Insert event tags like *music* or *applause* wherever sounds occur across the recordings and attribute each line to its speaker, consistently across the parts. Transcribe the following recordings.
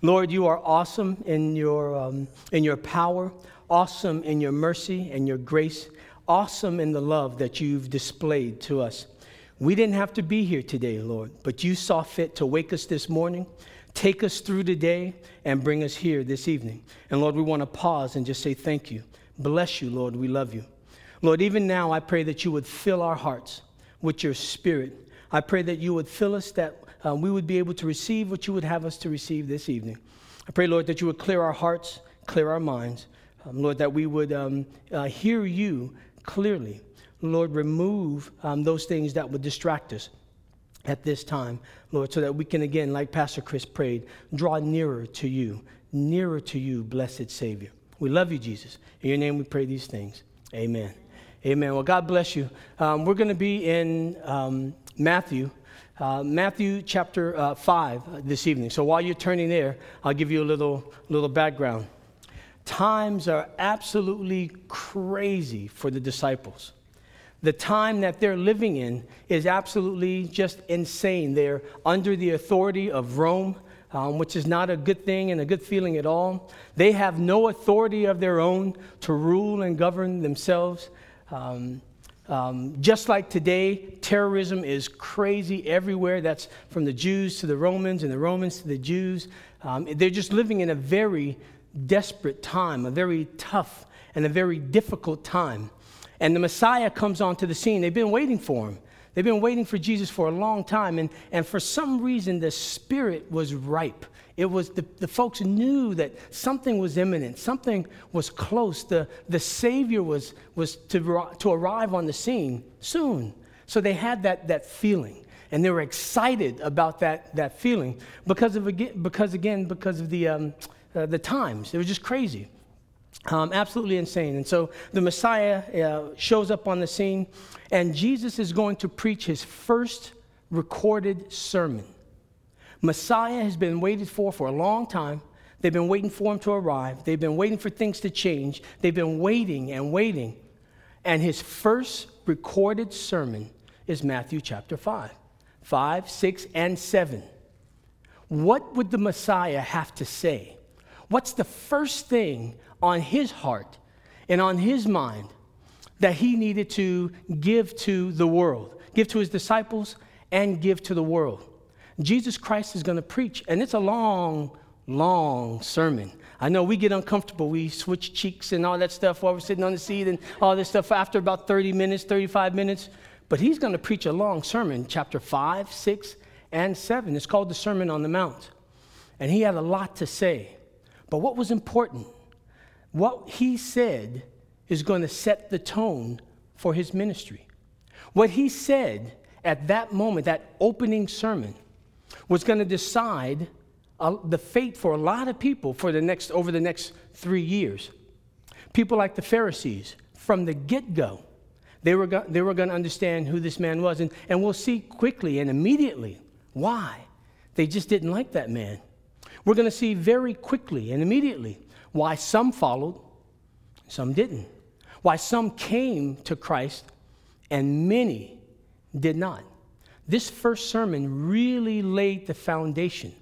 Speaker 1: Lord, you are awesome in your, um, in your power, awesome in your mercy and your grace, awesome in the love that you've displayed to us. We didn't have to be here today, Lord, but you saw fit to wake us this morning, take us through the day, and bring us here this evening. And Lord, we want to pause and just say thank you. Bless you, Lord. We love you. Lord, even now, I pray that you would fill our hearts with your spirit. I pray that you would fill us that uh, we would be able to receive what you would have us to receive this evening. I pray, Lord, that you would clear our hearts, clear our minds. Um, Lord, that we would um, uh, hear you clearly. Lord, remove um, those things that would distract us at this time, Lord, so that we can again, like Pastor Chris prayed, draw nearer to you, nearer to you, blessed Savior. We love you, Jesus. In your name we pray these things. Amen. Amen. Well, God bless you. Um, we're going to be in um, Matthew uh, Matthew chapter uh, 5 this evening. So while you're turning there, I'll give you a little, little background. Times are absolutely crazy for the disciples. The time that they're living in is absolutely just insane. They're under the authority of Rome, um, which is not a good thing and a good feeling at all. They have no authority of their own to rule and govern themselves. Um, um, just like today, terrorism is crazy everywhere. That's from the Jews to the Romans and the Romans to the Jews. Um, they're just living in a very desperate time, a very tough and a very difficult time. And the Messiah comes onto the scene. They've been waiting for him. They've been waiting for Jesus for a long time. And, and for some reason, the Spirit was ripe. It was the, the folks knew that something was imminent, something was close. The, the Savior was, was to, to arrive on the scene soon. So they had that, that feeling. And they were excited about that, that feeling because, of, because again, because of the, um, uh, the times. It was just crazy. Um, absolutely insane. And so the Messiah uh, shows up on the scene, and Jesus is going to preach his first recorded sermon. Messiah has been waited for for a long time. They've been waiting for him to arrive. They've been waiting for things to change. They've been waiting and waiting. And his first recorded sermon is Matthew chapter 5, 5, 6, and 7. What would the Messiah have to say? What's the first thing on his heart and on his mind that he needed to give to the world, give to his disciples, and give to the world? Jesus Christ is going to preach, and it's a long, long sermon. I know we get uncomfortable. We switch cheeks and all that stuff while we're sitting on the seat and all this stuff after about 30 minutes, 35 minutes. But he's going to preach a long sermon, chapter 5, 6, and 7. It's called the Sermon on the Mount. And he had a lot to say. But what was important? What he said is going to set the tone for his ministry. What he said at that moment, that opening sermon, was going to decide the fate for a lot of people for the next, over the next three years. People like the Pharisees, from the get go, they were, they were going to understand who this man was. And, and we'll see quickly and immediately why. They just didn't like that man. We're going to see very quickly and immediately why some followed, some didn't. Why some came to Christ and many did not this first sermon really laid the foundation.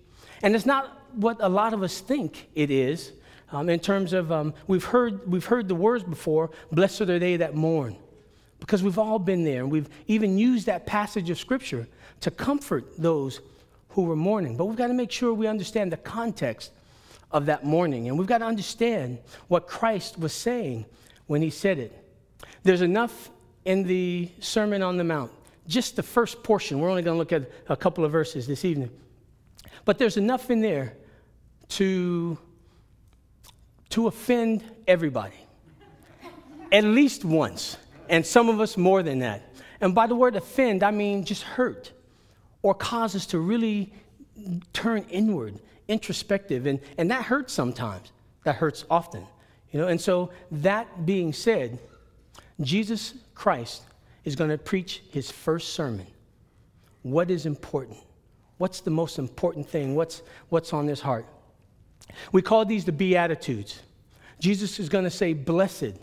Speaker 1: And it's not what a lot of us think it is um, in terms of um, we've, heard, we've heard the words before blessed are they that mourn because we've all been there and we've even used that passage of scripture to comfort those who were mourning. But we've got to make sure we understand the context of that mourning and we've got to understand what christ was saying when he said it. There's enough in the sermon on the mount just the first portion. We're only going to look at a couple of verses this evening. But there's enough in there to, to offend everybody, at least once, and some of us more than that. And by the word offend, I mean just hurt or cause us to really turn inward, introspective. And, and that hurts sometimes. That hurts often. You know, and so that being said, Jesus Christ is going to preach his first sermon. What is important? What's the most important thing? What's, what's on his heart? We call these the Beatitudes. Jesus is going to say, Blessed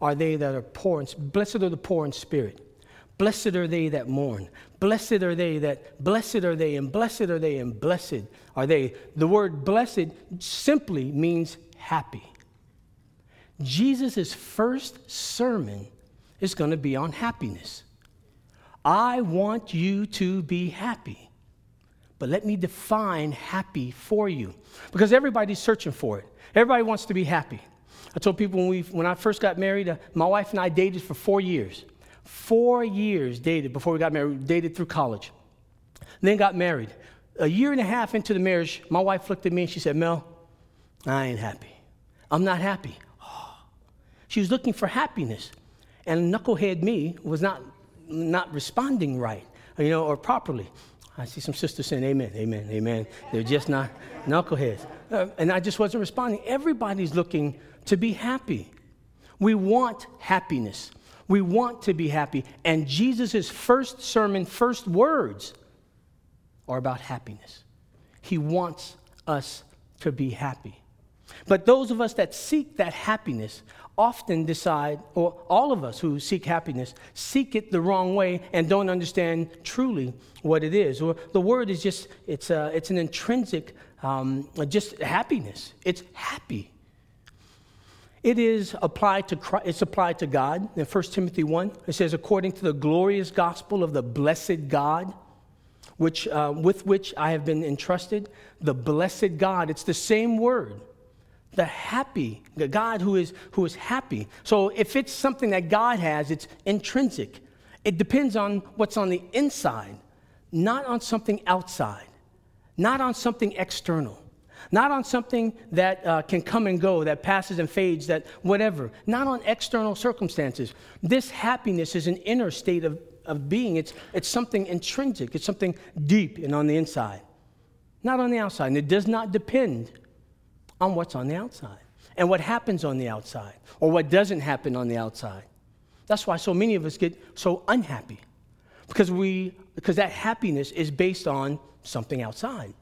Speaker 1: are they that are poor, blessed are the poor in spirit. Blessed are they that mourn. Blessed are they that, blessed are they, and blessed are they, and blessed are they. The word blessed simply means happy. Jesus' first sermon is going to be on happiness. I want you to be happy. But let me define happy for you because everybody's searching for it. Everybody wants to be happy. I told people when, we, when I first got married, uh, my wife and I dated for four years. Four years dated before we got married, dated through college. Then got married. A year and a half into the marriage, my wife looked at me and she said, Mel, I ain't happy. I'm not happy. *gasps* She was looking for happiness. And knucklehead me was not, not responding right, you know, or properly. I see some sisters saying, Amen, amen, amen. They're just not knuckleheads. Uh, and I just wasn't responding. Everybody's looking to be happy. We want happiness. We want to be happy. And Jesus' first sermon, first words are about happiness. He wants us to be happy. But those of us that seek that happiness often decide, or all of us who seek happiness, seek it the wrong way and don't understand truly what it is. Or the word is just, it's, a, it's an intrinsic, um, just happiness. It's happy. It is applied to Christ, it's applied to God. In 1 Timothy 1, it says, according to the glorious gospel of the blessed God, which, uh, with which I have been entrusted, the blessed God. It's the same word the happy, the God who is, who is happy. So if it's something that God has, it's intrinsic. It depends on what's on the inside, not on something outside, not on something external, not on something that uh, can come and go, that passes and fades, that whatever, not on external circumstances. This happiness is an inner state of, of being, it's, it's something intrinsic, it's something deep and on the inside, not on the outside. And it does not depend on what's on the outside and what happens on the outside or what doesn't happen on the outside. That's why so many of us get so unhappy because we because that happiness is based on something outside.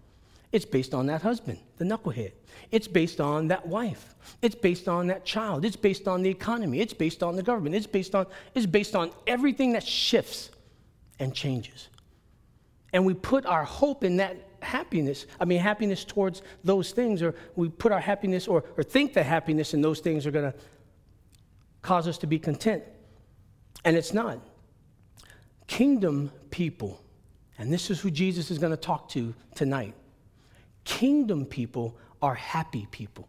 Speaker 1: It's based on that husband, the knucklehead. It's based on that wife. It's based on that child. It's based on the economy. It's based on the government. It's based on it's based on everything that shifts and changes. And we put our hope in that happiness. I mean, happiness towards those things, or we put our happiness or, or think that happiness in those things are going to cause us to be content. And it's not. Kingdom people, and this is who Jesus is going to talk to tonight. Kingdom people are happy people.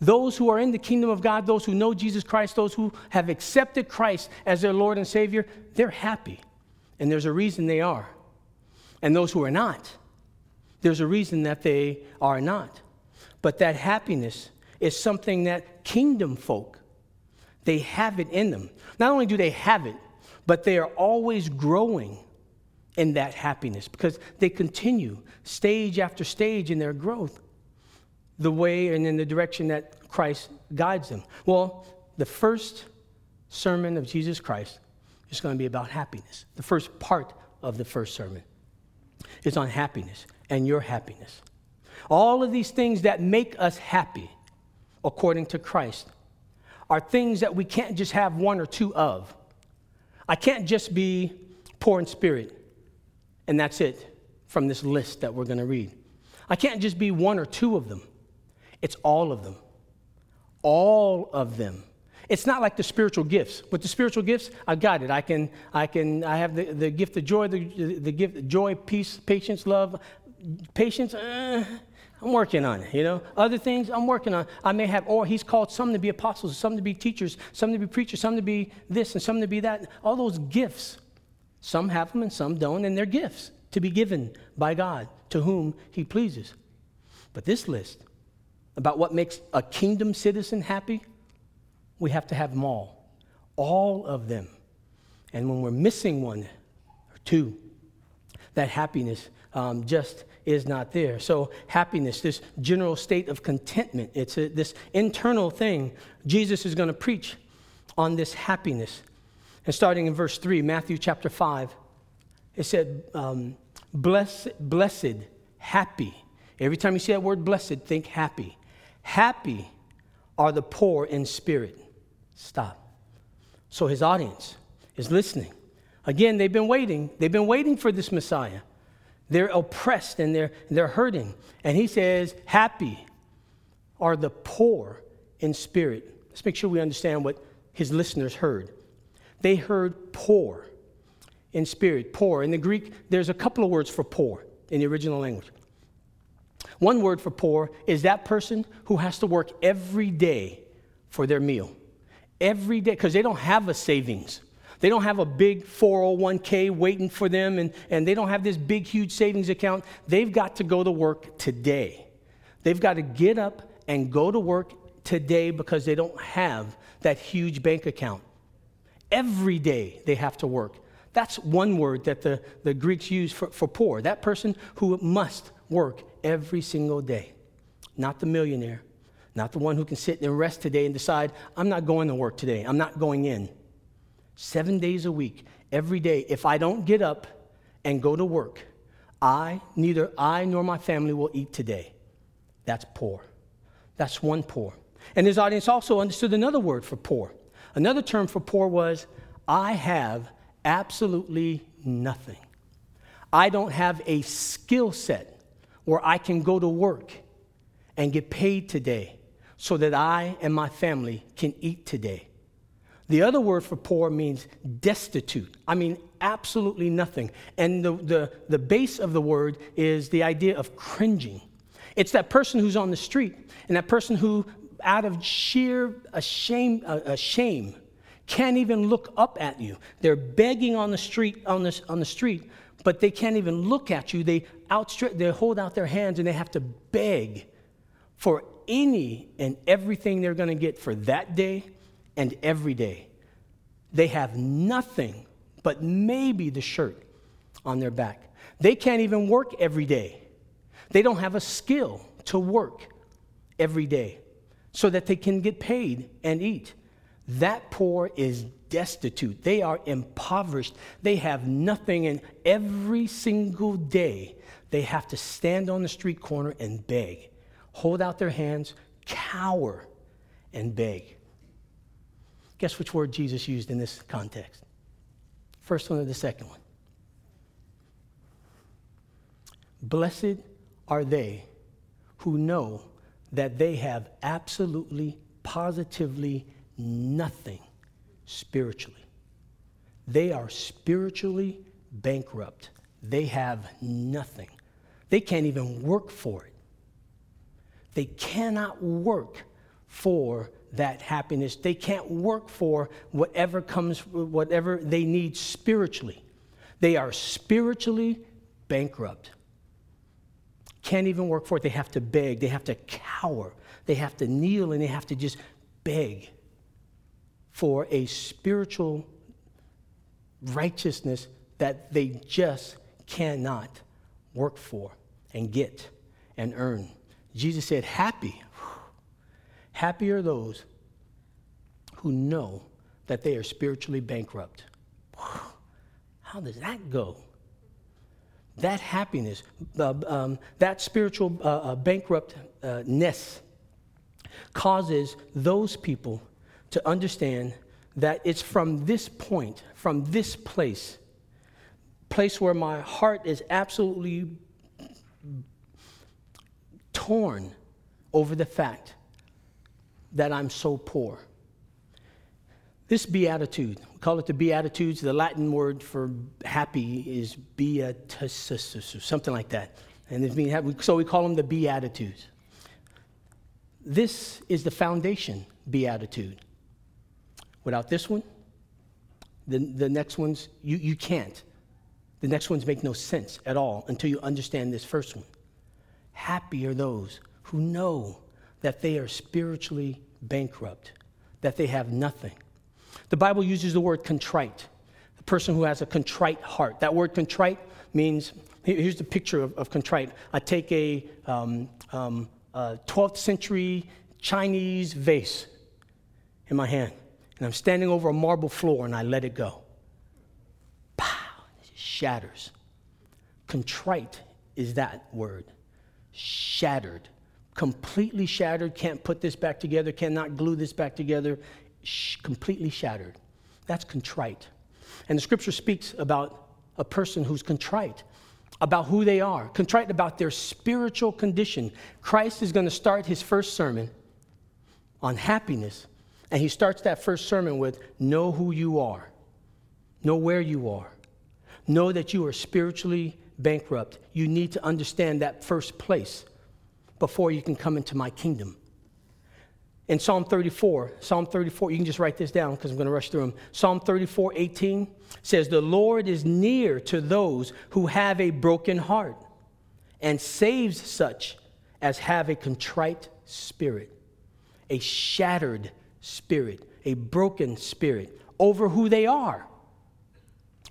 Speaker 1: Those who are in the kingdom of God, those who know Jesus Christ, those who have accepted Christ as their Lord and Savior, they're happy. And there's a reason they are. And those who are not, there's a reason that they are not. But that happiness is something that kingdom folk, they have it in them. Not only do they have it, but they are always growing in that happiness because they continue stage after stage in their growth the way and in the direction that Christ guides them. Well, the first sermon of Jesus Christ is going to be about happiness. The first part of the first sermon is on happiness and your happiness. All of these things that make us happy, according to Christ, are things that we can't just have one or two of. I can't just be poor in spirit, and that's it from this list that we're going to read. I can't just be one or two of them, it's all of them. All of them. It's not like the spiritual gifts. With the spiritual gifts, I got it. I can, I can, I have the, the gift of joy, the, the gift of joy, peace, patience, love, patience, uh, I'm working on it, you know. Other things, I'm working on. I may have, or he's called some to be apostles, some to be teachers, some to be preachers, some to be this, and some to be that. All those gifts. Some have them and some don't, and they're gifts to be given by God to whom he pleases. But this list about what makes a kingdom citizen happy, we have to have them all. All of them. And when we're missing one or two, that happiness um, just is not there. So, happiness, this general state of contentment, it's a, this internal thing. Jesus is going to preach on this happiness. And starting in verse 3, Matthew chapter 5, it said, um, blessed, blessed, happy. Every time you see that word blessed, think happy. Happy are the poor in spirit. Stop. So his audience is listening. Again, they've been waiting. They've been waiting for this Messiah. They're oppressed and they're, they're hurting. And he says, Happy are the poor in spirit. Let's make sure we understand what his listeners heard. They heard poor in spirit, poor. In the Greek, there's a couple of words for poor in the original language. One word for poor is that person who has to work every day for their meal. Every day, because they don't have a savings. They don't have a big 401k waiting for them, and, and they don't have this big, huge savings account. They've got to go to work today. They've got to get up and go to work today because they don't have that huge bank account. Every day they have to work. That's one word that the, the Greeks use for, for poor. That person who must work every single day. Not the millionaire, not the one who can sit and rest today and decide, I'm not going to work today, I'm not going in. Seven days a week, every day, if I don't get up and go to work, I, neither I nor my family will eat today. That's poor. That's one poor. And his audience also understood another word for poor. Another term for poor was, I have absolutely nothing. I don't have a skill set where I can go to work and get paid today so that I and my family can eat today. The other word for poor means destitute. I mean, absolutely nothing. And the, the, the base of the word is the idea of cringing. It's that person who's on the street and that person who, out of sheer shame, a uh, uh, shame, can't even look up at you. They're begging on the street, on the, on the street, but they can't even look at you. They outstretch, they hold out their hands and they have to beg for any and everything they're going to get for that day and every day. They have nothing but maybe the shirt on their back. They can't even work every day. They don't have a skill to work every day so that they can get paid and eat. That poor is destitute. They are impoverished. They have nothing, and every single day they have to stand on the street corner and beg, hold out their hands, cower, and beg. Guess which word Jesus used in this context? First one or the second one? Blessed are they who know that they have absolutely, positively nothing spiritually. They are spiritually bankrupt. They have nothing. They can't even work for it. They cannot work for that happiness. They can't work for whatever comes, whatever they need spiritually. They are spiritually bankrupt can't even work for it. They have to beg, they have to cower, they have to kneel, and they have to just beg for a spiritual righteousness that they just cannot work for and get and earn. Jesus said, Happy, happy are those who know that they are spiritually bankrupt. How does that go? that happiness, uh, um, that spiritual uh, uh, bankruptness causes those people to understand that it's from this point, from this place, place where my heart is absolutely torn over the fact that I'm so poor. This beatitude, we call it the beatitudes. The Latin word for happy is beatus, something like that. And so we call them the beatitudes. This is the foundation beatitude. Without this one, the, the next ones, you, you can't. The next ones make no sense at all until you understand this first one. Happy are those who know that they are spiritually bankrupt, that they have nothing the Bible uses the word contrite, the person who has a contrite heart. That word contrite means here's the picture of, of contrite. I take a, um, um, a 12th century Chinese vase in my hand, and I'm standing over a marble floor and I let it go. Pow! It shatters. Contrite is that word. Shattered. Completely shattered. Can't put this back together. Cannot glue this back together sh- completely shattered. That's contrite. And the scripture speaks about a person who's contrite, about who they are, contrite about their spiritual condition. Christ is going to start his first sermon on happiness, and he starts that first sermon with Know who you are, know where you are, know that you are spiritually bankrupt. You need to understand that first place before you can come into my kingdom. In Psalm 34, Psalm 34, you can just write this down because I'm going to rush through them. Psalm 34, 18 says, The Lord is near to those who have a broken heart and saves such as have a contrite spirit, a shattered spirit, a broken spirit over who they are,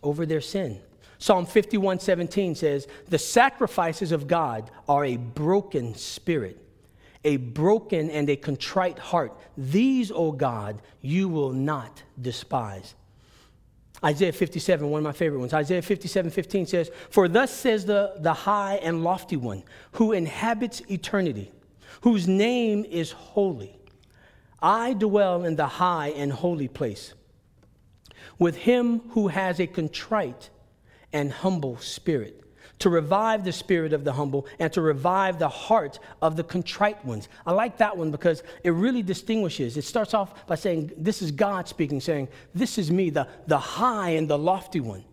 Speaker 1: over their sin. Psalm 51 17 says, The sacrifices of God are a broken spirit, a broken and a contrite heart. These, O God, you will not despise. Isaiah 57, one of my favorite ones. Isaiah 57 15 says, For thus says the, the high and lofty one, who inhabits eternity, whose name is holy. I dwell in the high and holy place with him who has a contrite and humble spirit, to revive the spirit of the humble and to revive the heart of the contrite ones. I like that one because it really distinguishes. It starts off by saying, This is God speaking, saying, This is me, the, the high and the lofty one.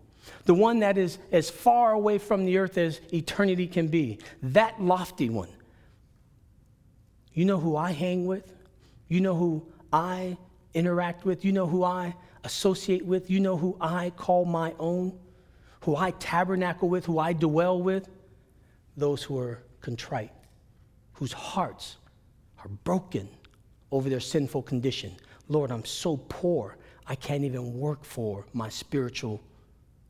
Speaker 1: The one that is as far away from the earth as eternity can be. That lofty one. You know who I hang with? You know who I interact with? You know who I associate with? You know who I call my own? Who I tabernacle with, who I dwell with, those who are contrite, whose hearts are broken over their sinful condition. Lord, I'm so poor, I can't even work for my spiritual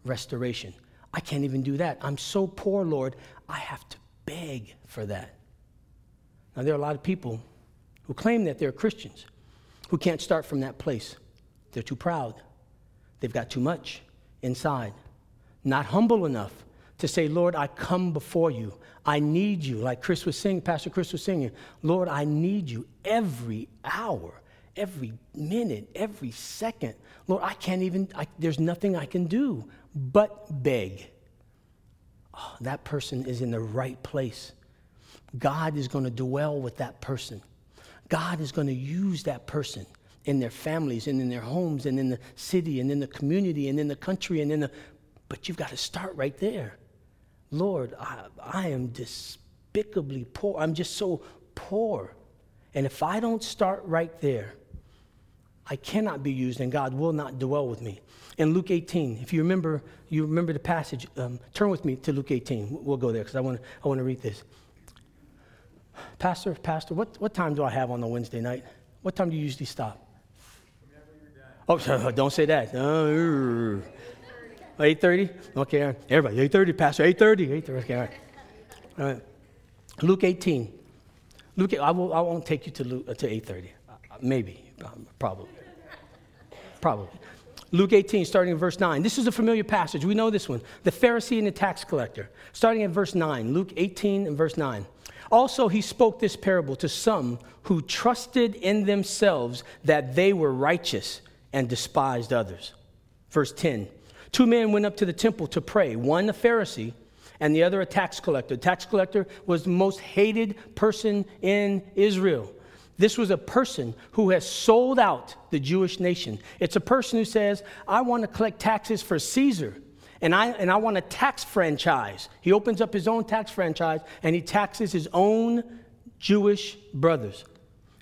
Speaker 1: restoration. I can't even do that. I'm so poor, Lord, I have to beg for that. Now, there are a lot of people who claim that they're Christians who can't start from that place. They're too proud, they've got too much inside not humble enough to say, Lord, I come before you. I need you. Like Chris was singing, Pastor Chris was singing, Lord, I need you every hour, every minute, every second. Lord, I can't even, I, there's nothing I can do but beg. Oh, that person is in the right place. God is going to dwell with that person. God is going to use that person in their families and in their homes and in the city and in the community and in the country and in the but you've got to start right there. Lord, I, I am despicably poor. I'm just so poor. And if I don't start right there, I cannot be used and God will not dwell with me. In Luke 18, if you remember, you remember the passage, um, turn with me to Luke 18. We'll go there because I want I want to read this. Pastor, Pastor, what, what time do I have on the Wednesday night? What time do you usually stop? Oh, *laughs* don't say that. Uh, 8.30? Okay, everybody, 8.30, Pastor, 8.30, 8.30, okay, all right. All right. Luke 18. Luke, I, will, I won't take you to, Luke, uh, to 8.30. Uh, maybe, um, probably. Probably. Luke 18, starting in verse 9. This is a familiar passage. We know this one. The Pharisee and the tax collector. Starting at verse 9. Luke 18 and verse 9. Also, he spoke this parable to some who trusted in themselves that they were righteous and despised others. Verse 10 Two men went up to the temple to pray, one a Pharisee and the other a tax collector. The tax collector was the most hated person in Israel. This was a person who has sold out the Jewish nation. It's a person who says, I want to collect taxes for Caesar, and I, and I want a tax franchise. He opens up his own tax franchise and he taxes his own Jewish brothers,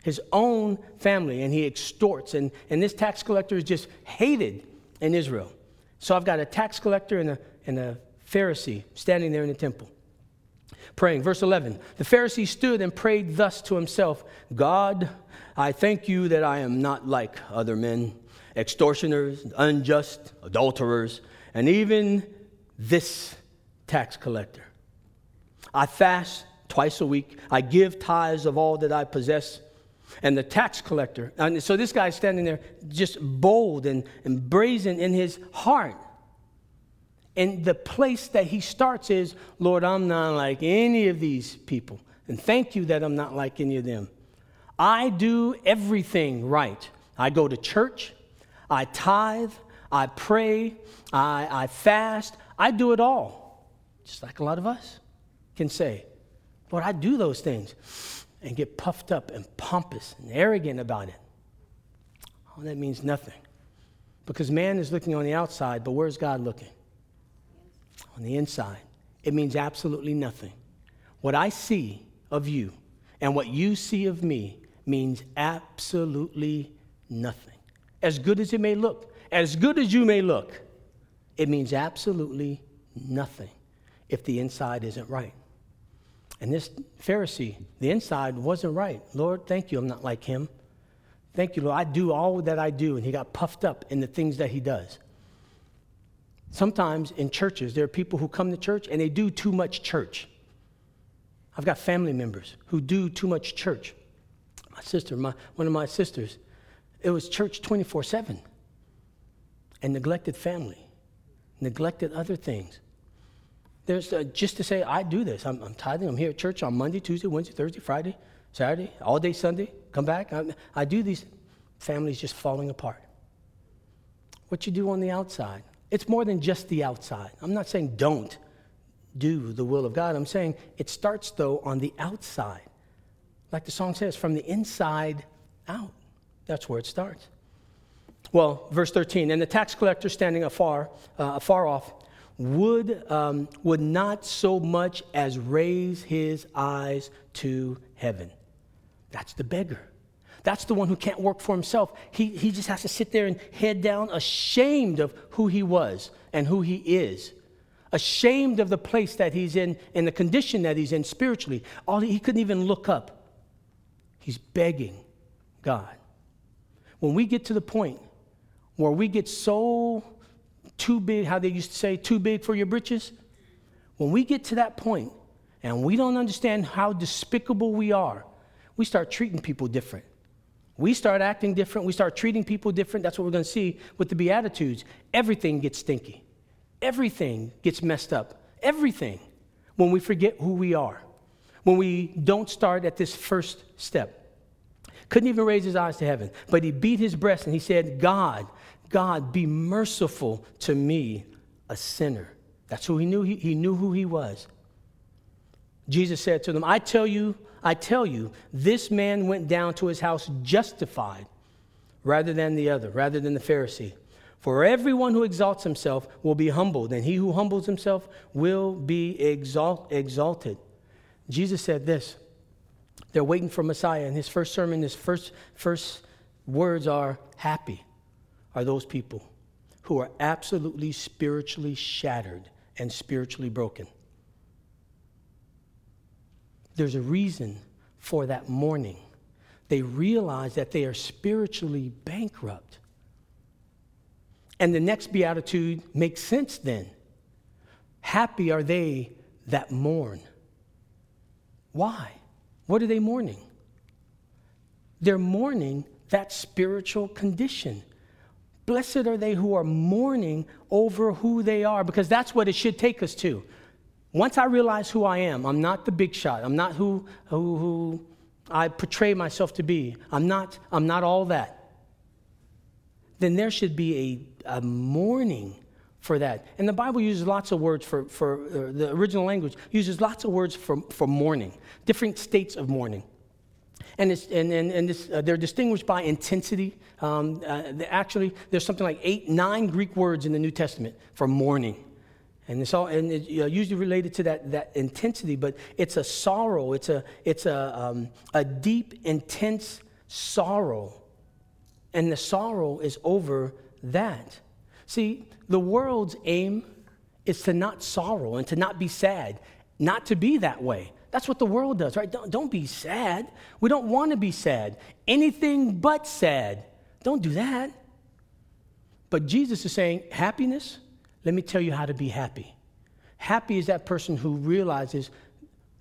Speaker 1: his own family, and he extorts. And, and this tax collector is just hated in Israel. So I've got a tax collector and a, and a Pharisee standing there in the temple praying. Verse 11 The Pharisee stood and prayed thus to himself God, I thank you that I am not like other men, extortioners, unjust, adulterers, and even this tax collector. I fast twice a week, I give tithes of all that I possess. And the tax collector, and so this guy's standing there just bold and, and brazen in his heart. And the place that he starts is, Lord, I'm not like any of these people. And thank you that I'm not like any of them. I do everything right. I go to church, I tithe, I pray, I, I fast, I do it all, just like a lot of us can say. Lord, I do those things and get puffed up and pompous and arrogant about it. Oh, that means nothing. Because man is looking on the outside, but where's God looking? On the inside. It means absolutely nothing. What I see of you and what you see of me means absolutely nothing. As good as it may look, as good as you may look, it means absolutely nothing if the inside isn't right. And this Pharisee, the inside wasn't right. Lord, thank you, I'm not like him. Thank you, Lord. I do all that I do. And he got puffed up in the things that he does. Sometimes in churches, there are people who come to church and they do too much church. I've got family members who do too much church. My sister, my, one of my sisters, it was church 24 7 and neglected family, neglected other things. There's uh, just to say, I do this. I'm, I'm tithing. I'm here at church on Monday, Tuesday, Wednesday, Thursday, Friday, Saturday, all day Sunday. Come back. I, I do these. Families just falling apart. What you do on the outside, it's more than just the outside. I'm not saying don't do the will of God. I'm saying it starts, though, on the outside. Like the song says, from the inside out. That's where it starts. Well, verse 13, and the tax collector standing afar, uh, afar off, would, um, would not so much as raise his eyes to heaven. That's the beggar. That's the one who can't work for himself. He, he just has to sit there and head down, ashamed of who he was and who he is, ashamed of the place that he's in and the condition that he's in spiritually. All he, he couldn't even look up. He's begging God. When we get to the point where we get so too big, how they used to say, too big for your britches. When we get to that point and we don't understand how despicable we are, we start treating people different. We start acting different. We start treating people different. That's what we're going to see with the Beatitudes. Everything gets stinky, everything gets messed up. Everything when we forget who we are, when we don't start at this first step. Couldn't even raise his eyes to heaven, but he beat his breast and he said, God, God, be merciful to me, a sinner. That's who he knew. He, he knew who he was. Jesus said to them, I tell you, I tell you, this man went down to his house justified rather than the other, rather than the Pharisee. For everyone who exalts himself will be humbled, and he who humbles himself will be exalt, exalted. Jesus said this. They're waiting for Messiah. And his first sermon, his first, first words are happy are those people who are absolutely spiritually shattered and spiritually broken. There's a reason for that mourning. They realize that they are spiritually bankrupt. And the next beatitude makes sense then. Happy are they that mourn. Why? What are they mourning? They're mourning that spiritual condition Blessed are they who are mourning over who they are, because that's what it should take us to. Once I realize who I am, I'm not the big shot. I'm not who, who, who I portray myself to be. I'm not, I'm not all that. Then there should be a, a mourning for that. And the Bible uses lots of words for, for uh, the original language, uses lots of words for, for mourning, different states of mourning. And, it's, and, and, and this, uh, they're distinguished by intensity. Um, uh, actually, there's something like eight, nine Greek words in the New Testament for mourning. And it's all and it's usually related to that, that intensity, but it's a sorrow. It's a, it's a, um, a deep, intense sorrow. And the sorrow is over that. See, the world's aim is to not sorrow and to not be sad, not to be that way. That's what the world does, right? Don't, don't be sad. We don't want to be sad. Anything but sad. Don't do that. But Jesus is saying, happiness, let me tell you how to be happy. Happy is that person who realizes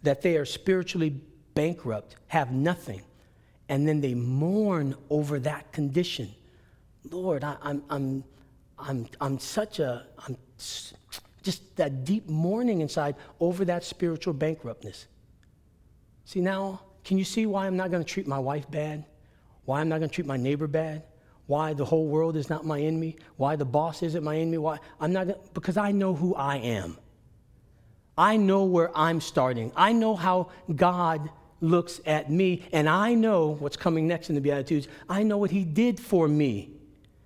Speaker 1: that they are spiritually bankrupt, have nothing, and then they mourn over that condition. Lord, I, I'm, I'm, I'm, I'm such a, I'm just that deep mourning inside over that spiritual bankruptness. See, now, can you see why I'm not going to treat my wife bad? Why I'm not going to treat my neighbor bad? why the whole world is not my enemy, why the boss isn't my enemy, why I'm not gonna, because I know who I am. I know where I'm starting. I know how God looks at me, and I know what's coming next in the Beatitudes. I know what He did for me.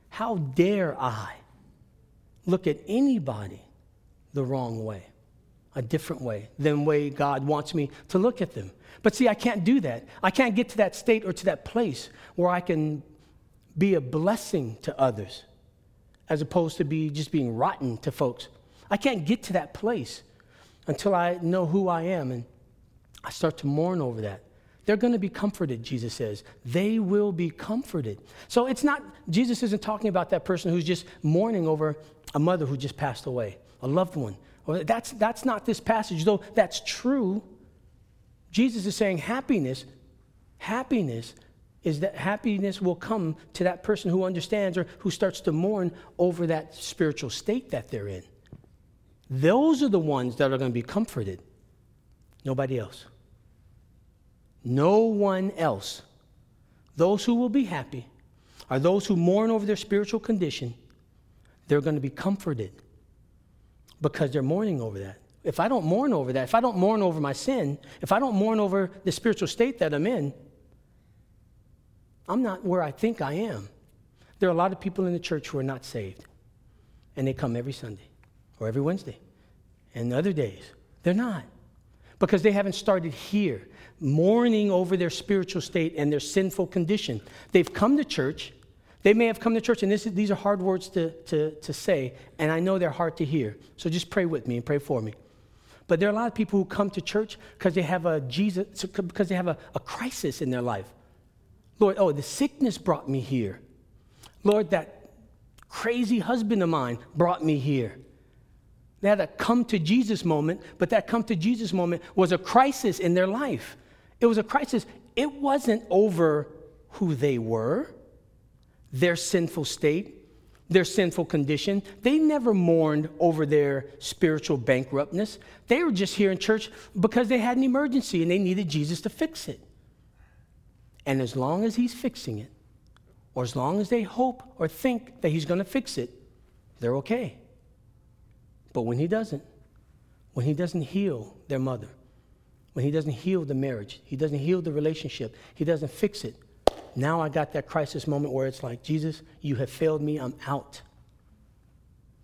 Speaker 1: How dare I look at anybody the wrong way, a different way than way God wants me to look at them? But see, I can't do that. I can't get to that state or to that place where I can be a blessing to others as opposed to be just being rotten to folks. I can't get to that place until I know who I am and I start to mourn over that. They're going to be comforted, Jesus says. They will be comforted. So it's not, Jesus isn't talking about that person who's just mourning over a mother who just passed away, a loved one. That's, that's not this passage, though that's true. Jesus is saying happiness, happiness is that happiness will come to that person who understands or who starts to mourn over that spiritual state that they're in. Those are the ones that are going to be comforted. Nobody else. No one else. Those who will be happy are those who mourn over their spiritual condition. They're going to be comforted because they're mourning over that. If I don't mourn over that, if I don't mourn over my sin, if I don't mourn over the spiritual state that I'm in, I'm not where I think I am. There are a lot of people in the church who are not saved, and they come every Sunday or every Wednesday and other days. They're not because they haven't started here, mourning over their spiritual state and their sinful condition. They've come to church. They may have come to church, and is, these are hard words to, to, to say, and I know they're hard to hear. So just pray with me and pray for me. But there are a lot of people who come to church because they have a Jesus, because they have a, a crisis in their life. Lord, oh, the sickness brought me here. Lord, that crazy husband of mine brought me here. They had a come to Jesus moment, but that come to Jesus moment was a crisis in their life. It was a crisis. It wasn't over who they were, their sinful state, their sinful condition. They never mourned over their spiritual bankruptness. They were just here in church because they had an emergency and they needed Jesus to fix it. And as long as he's fixing it, or as long as they hope or think that he's going to fix it, they're okay. But when he doesn't, when he doesn't heal their mother, when he doesn't heal the marriage, he doesn't heal the relationship, he doesn't fix it, now I got that crisis moment where it's like, Jesus, you have failed me, I'm out.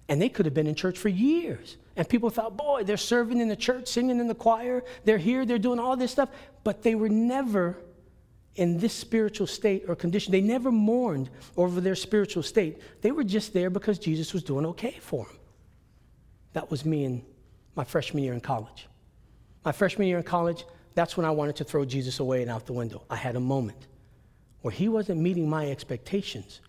Speaker 1: And they could have been in church for years. And people thought, boy, they're serving in the church, singing in the choir, they're here, they're doing all this stuff. But they were never in this spiritual state or condition. They never mourned over their spiritual state. They were just there because Jesus was doing okay for them. That was me in my freshman year in college. My freshman year in college, that's when I wanted to throw Jesus away and out the window. I had a moment where he wasn't meeting my expectations.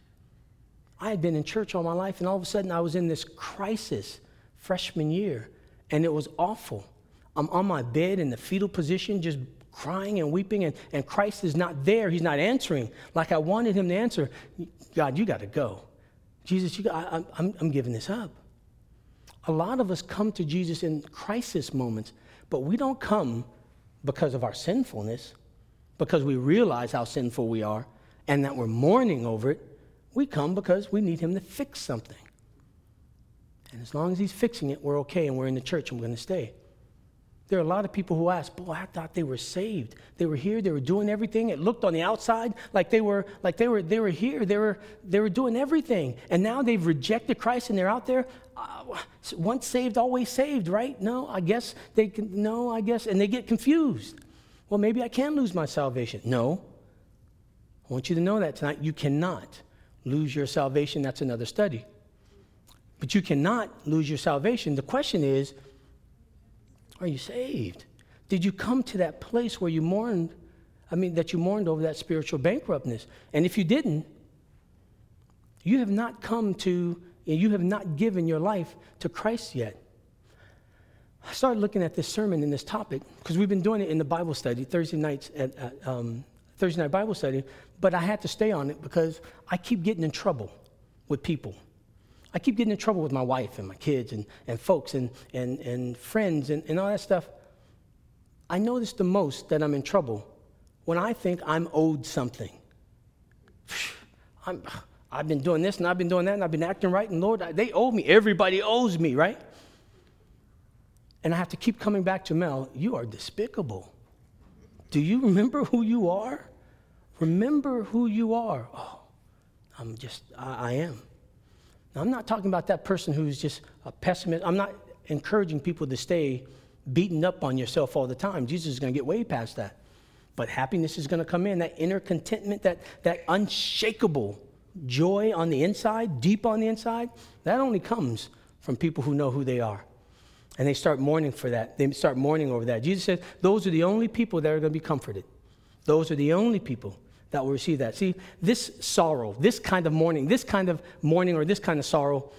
Speaker 1: I had been in church all my life, and all of a sudden I was in this crisis freshman year, and it was awful. I'm on my bed in the fetal position, just crying and weeping, and, and Christ is not there. He's not answering like I wanted him to answer. God, you got to go. Jesus, you I, I'm, I'm giving this up. A lot of us come to Jesus in crisis moments, but we don't come because of our sinfulness, because we realize how sinful we are and that we're mourning over it. We come because we need him to fix something. And as long as he's fixing it, we're okay and we're in the church and we're going to stay. There are a lot of people who ask, "Boy, I thought they were saved. They were here. They were doing everything. It looked on the outside like they were like they were they were here. They were they were doing everything. And now they've rejected Christ and they're out there. Uh, once saved, always saved, right? No, I guess they can. No, I guess, and they get confused. Well, maybe I can lose my salvation. No, I want you to know that tonight. You cannot lose your salvation. That's another study. But you cannot lose your salvation. The question is are you saved? Did you come to that place where you mourned? I mean, that you mourned over that spiritual bankruptness. And if you didn't, you have not come to, you have not given your life to Christ yet. I started looking at this sermon and this topic because we've been doing it in the Bible study, Thursday nights at, um, Thursday night Bible study, but I had to stay on it because I keep getting in trouble with people. I keep getting in trouble with my wife and my kids and, and folks and, and, and friends and, and all that stuff. I notice the most that I'm in trouble when I think I'm owed something. *sighs* I'm, I've been doing this and I've been doing that and I've been acting right. And Lord, they owe me. Everybody owes me, right? And I have to keep coming back to Mel, you are despicable. Do you remember who you are? Remember who you are. Oh, I'm just, I, I am. Now, I'm not talking about that person who's just a pessimist. I'm not encouraging people to stay beaten up on yourself all the time. Jesus is going to get way past that. But happiness is going to come in, that inner contentment, that, that unshakable joy on the inside, deep on the inside, that only comes from people who know who they are. And they start mourning for that. They start mourning over that. Jesus said, Those are the only people that are going to be comforted. Those are the only people that will receive that. See, this sorrow, this kind of mourning, this kind of mourning or this kind of sorrow,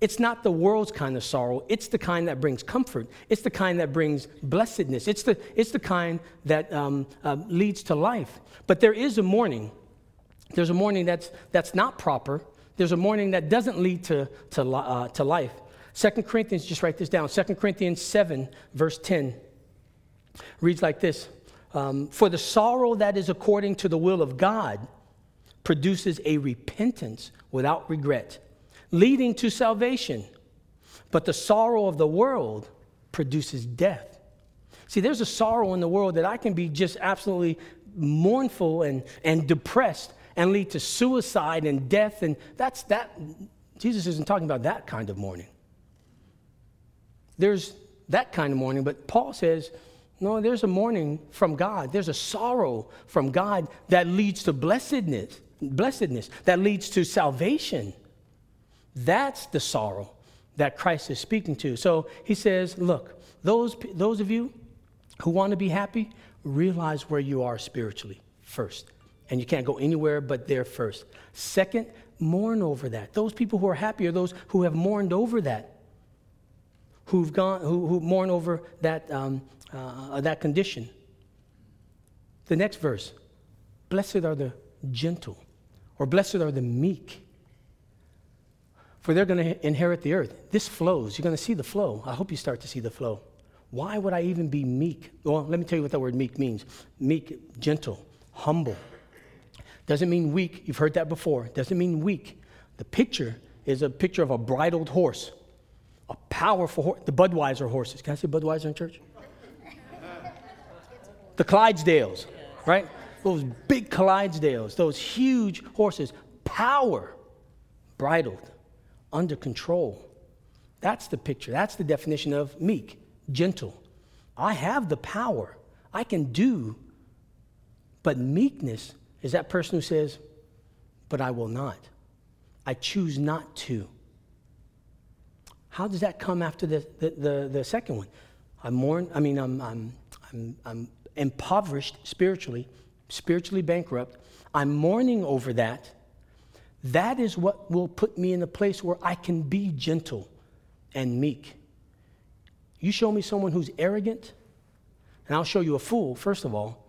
Speaker 1: it's not the world's kind of sorrow. It's the kind that brings comfort. It's the kind that brings blessedness. It's the, it's the kind that um, uh, leads to life. But there is a mourning. There's a mourning that's, that's not proper. There's a mourning that doesn't lead to, to, uh, to life. 2 Corinthians, just write this down. 2 Corinthians 7, verse 10 reads like this um, For the sorrow that is according to the will of God produces a repentance without regret, leading to salvation. But the sorrow of the world produces death. See, there's a sorrow in the world that I can be just absolutely mournful and, and depressed and lead to suicide and death. And that's that. Jesus isn't talking about that kind of mourning. There's that kind of mourning, but Paul says no, there's a mourning from God. There's a sorrow from God that leads to blessedness, blessedness, that leads to salvation. That's the sorrow that Christ is speaking to. So he says, look, those, those of you who want to be happy, realize where you are spiritually first. And you can't go anywhere but there first. Second, mourn over that. Those people who are happy are those who have mourned over that who've gone, who, who mourn over that, um, uh, that condition. The next verse Blessed are the gentle, or blessed are the meek, for they're going to inherit the earth. This flows. You're going to see the flow. I hope you start to see the flow. Why would I even be meek? Well, let me tell you what that word meek means meek, gentle, humble. Doesn't mean weak. You've heard that before. Doesn't mean weak. The picture is a picture of a bridled horse a powerful horse, the Budweiser horses. Can I say Budweiser in church? the Clydesdales, right? Those big Clydesdales, those huge horses, power, bridled, under control. That's the picture. That's the definition of meek, gentle. I have the power. I can do. But meekness is that person who says, But I will not. I choose not to. How does that come after the, the, the, the second one? I'm mourn, I mean, I'm, I'm, I'm, I'm impoverished spiritually, spiritually bankrupt. I'm mourning over that. That is what will put me in a place where I can be gentle and meek. You show me someone who's arrogant, and I'll show you a fool, first of all,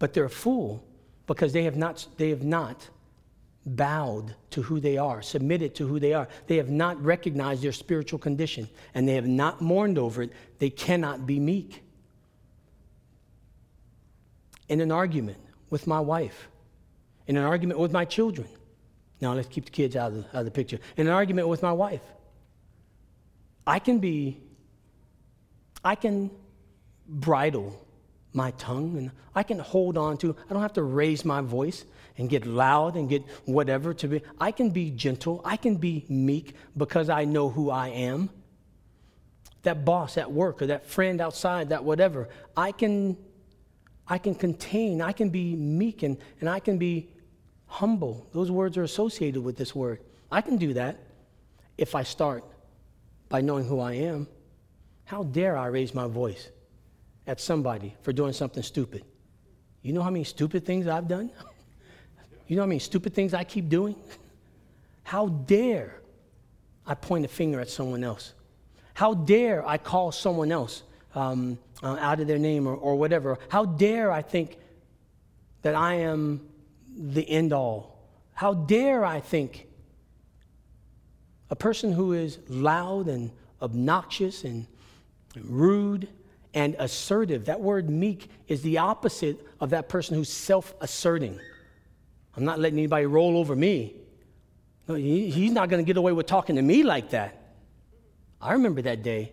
Speaker 1: but they're a fool because they have not, they have not bowed to who they are, submitted to who they are. They have not recognized their spiritual condition and they have not mourned over it. They cannot be meek. In an argument with my wife, in an argument with my children. Now let's keep the kids out of the, out of the picture. In an argument with my wife, I can be, I can bridle my tongue and I can hold on to, I don't have to raise my voice and get loud and get whatever to be. I can be gentle, I can be meek because I know who I am. That boss at work or that friend outside, that whatever, I can I can contain, I can be meek and, and I can be humble. Those words are associated with this word. I can do that if I start by knowing who I am. How dare I raise my voice? At somebody for doing something stupid. You know how many stupid things I've done? *laughs* You know how many stupid things I keep doing? *laughs* How dare I point a finger at someone else? How dare I call someone else um, uh, out of their name or, or whatever? How dare I think that I am the end all? How dare I think a person who is loud and obnoxious and rude and assertive. That word meek is the opposite of that person who's self asserting. I'm not letting anybody roll over me. No, he, he's not going to get away with talking to me like that. I remember that day.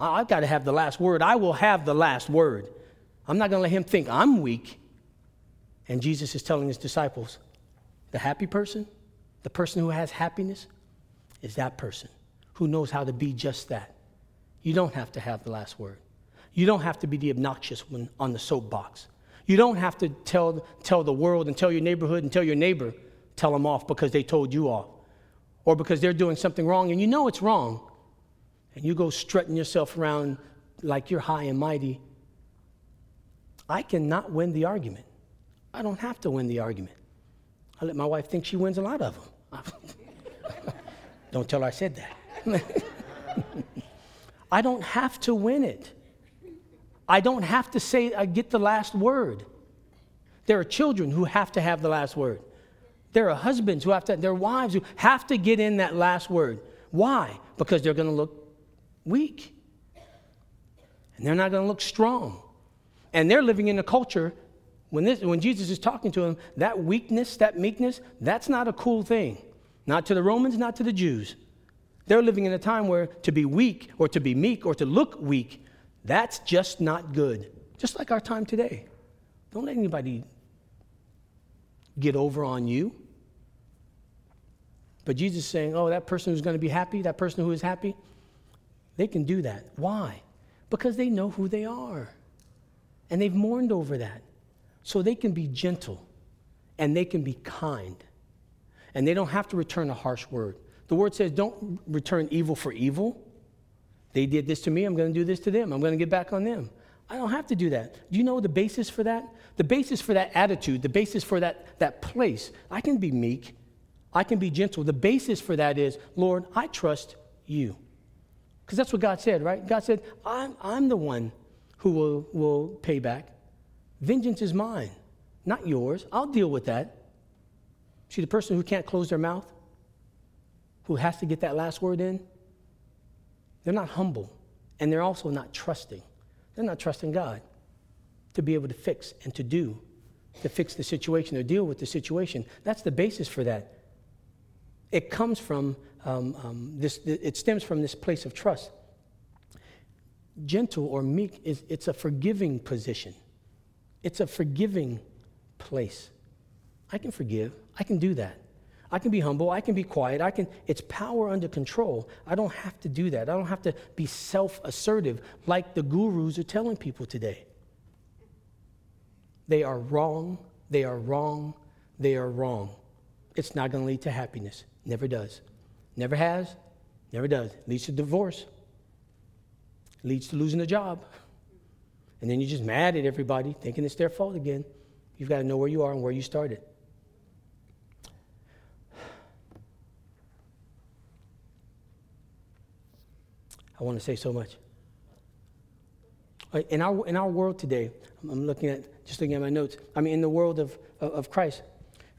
Speaker 1: I, I've got to have the last word. I will have the last word. I'm not going to let him think I'm weak. And Jesus is telling his disciples the happy person, the person who has happiness, is that person who knows how to be just that. You don't have to have the last word. You don't have to be the obnoxious one on the soapbox. You don't have to tell, tell the world and tell your neighborhood and tell your neighbor, tell them off because they told you off or because they're doing something wrong and you know it's wrong. And you go strutting yourself around like you're high and mighty. I cannot win the argument. I don't have to win the argument. I let my wife think she wins a lot of them. *laughs* don't tell her I said that. *laughs* I don't have to win it. I don't have to say, I get the last word. There are children who have to have the last word. There are husbands who have to, there are wives who have to get in that last word. Why? Because they're going to look weak. And they're not going to look strong. And they're living in a culture, when, this, when Jesus is talking to them, that weakness, that meekness, that's not a cool thing. Not to the Romans, not to the Jews. They're living in a time where to be weak or to be meek or to look weak, that's just not good. Just like our time today. Don't let anybody get over on you. But Jesus is saying, oh, that person who's going to be happy, that person who is happy, they can do that. Why? Because they know who they are. And they've mourned over that. So they can be gentle and they can be kind. And they don't have to return a harsh word. The word says, don't return evil for evil. They did this to me, I'm going to do this to them. I'm going to get back on them. I don't have to do that. Do you know the basis for that? The basis for that attitude, the basis for that, that place. I can be meek, I can be gentle. The basis for that is, Lord, I trust you. Because that's what God said, right? God said, I'm, I'm the one who will, will pay back. Vengeance is mine, not yours. I'll deal with that. See, the person who can't close their mouth, who has to get that last word in, they're not humble. And they're also not trusting. They're not trusting God to be able to fix and to do, to fix the situation or deal with the situation. That's the basis for that. It comes from um, um, this, it stems from this place of trust. Gentle or meek is it's a forgiving position. It's a forgiving place. I can forgive. I can do that. I can be humble. I can be quiet. I can, it's power under control. I don't have to do that. I don't have to be self assertive like the gurus are telling people today. They are wrong. They are wrong. They are wrong. It's not going to lead to happiness. Never does. Never has. Never does. Leads to divorce. Leads to losing a job. And then you're just mad at everybody, thinking it's their fault again. You've got to know where you are and where you started. I want to say so much. In our, in our world today, I'm looking at, just looking at my notes, I mean, in the world of, of Christ,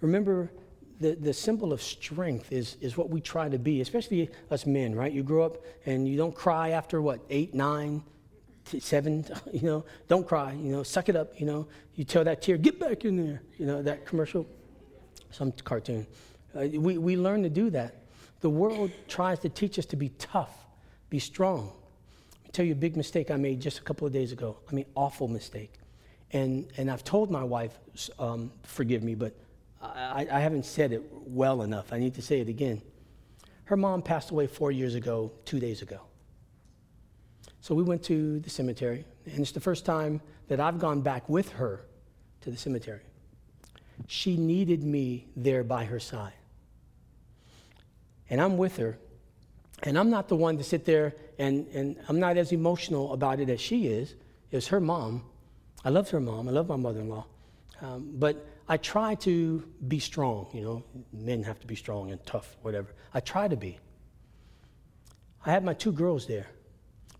Speaker 1: remember the, the symbol of strength is, is what we try to be, especially us men, right? You grow up and you don't cry after what, eight, nine, seven, *laughs* you know, don't cry, you know, suck it up, you know. You tell that tear, get back in there, you know, that commercial, some cartoon. Uh, we, we learn to do that. The world tries to teach us to be tough be strong. Let me tell you a big mistake I made just a couple of days ago. I mean, awful mistake. And, and I've told my wife, um, forgive me, but I, I haven't said it well enough. I need to say it again. Her mom passed away four years ago, two days ago. So we went to the cemetery, and it's the first time that I've gone back with her to the cemetery. She needed me there by her side. And I'm with her, and I'm not the one to sit there and, and I'm not as emotional about it as she is. It's her mom. I love her mom. I love my mother in law. Um, but I try to be strong. You know, men have to be strong and tough, whatever. I try to be. I had my two girls there.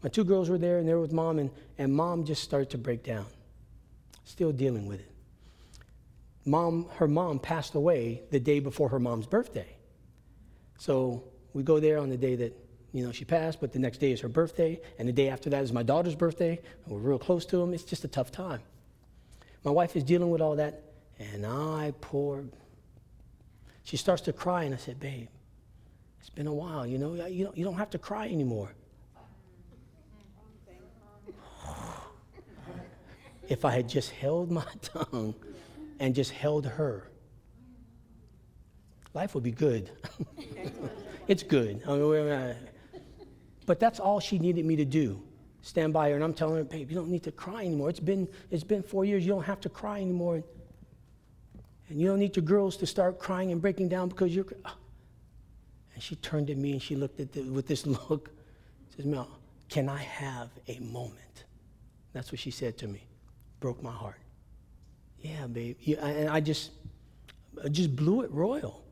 Speaker 1: My two girls were there and they were with mom, and, and mom just started to break down. Still dealing with it. Mom, her mom passed away the day before her mom's birthday. So we go there on the day that you know she passed, but the next day is her birthday, and the day after that is my daughter's birthday, and we're real close to them. It's just a tough time. My wife is dealing with all that, and I poor. She starts to cry, and I said, Babe, it's been a while, you know, you don't, you don't have to cry anymore. *sighs* if I had just held my *laughs* tongue and just held her, life would be good. *laughs* it's good. Uh, but that's all she needed me to do. Stand by her, and I'm telling her, babe, you don't need to cry anymore. It's been, it's been four years. You don't have to cry anymore. And you don't need your girls to start crying and breaking down because you're. Uh, and she turned to me and she looked at the, with this *laughs* look. Says, Mel, can I have a moment? That's what she said to me. Broke my heart. Yeah, babe. Yeah, and I just, I just blew it royal.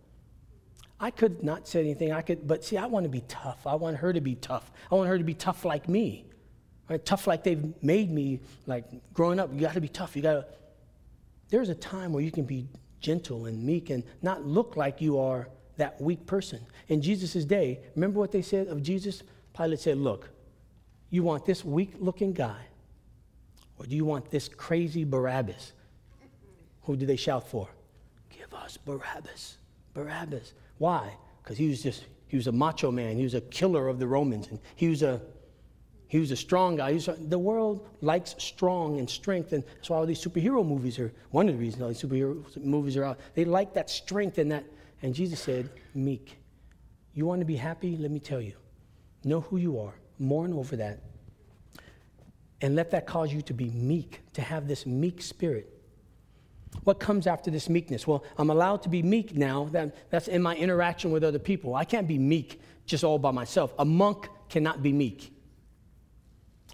Speaker 1: I could not say anything. I could, but see, I want to be tough. I want her to be tough. I want her to be tough like me, right? Tough like they've made me. Like growing up, you got to be tough. You got to. There's a time where you can be gentle and meek and not look like you are that weak person. In Jesus' day, remember what they said of Jesus? Pilate said, "Look, you want this weak-looking guy, or do you want this crazy Barabbas?" Who did they shout for? Give us Barabbas. Barabbas. Why? Because he was just, he was a macho man. He was a killer of the Romans. And he was a, he was a strong guy. Was, the world likes strong and strength. And that's why all these superhero movies are, one of the reasons all these superhero movies are out. They like that strength and that. And Jesus said, meek. You want to be happy? Let me tell you. Know who you are. Mourn over that. And let that cause you to be meek, to have this meek spirit. What comes after this meekness? Well, I'm allowed to be meek now. That, that's in my interaction with other people. I can't be meek just all by myself. A monk cannot be meek.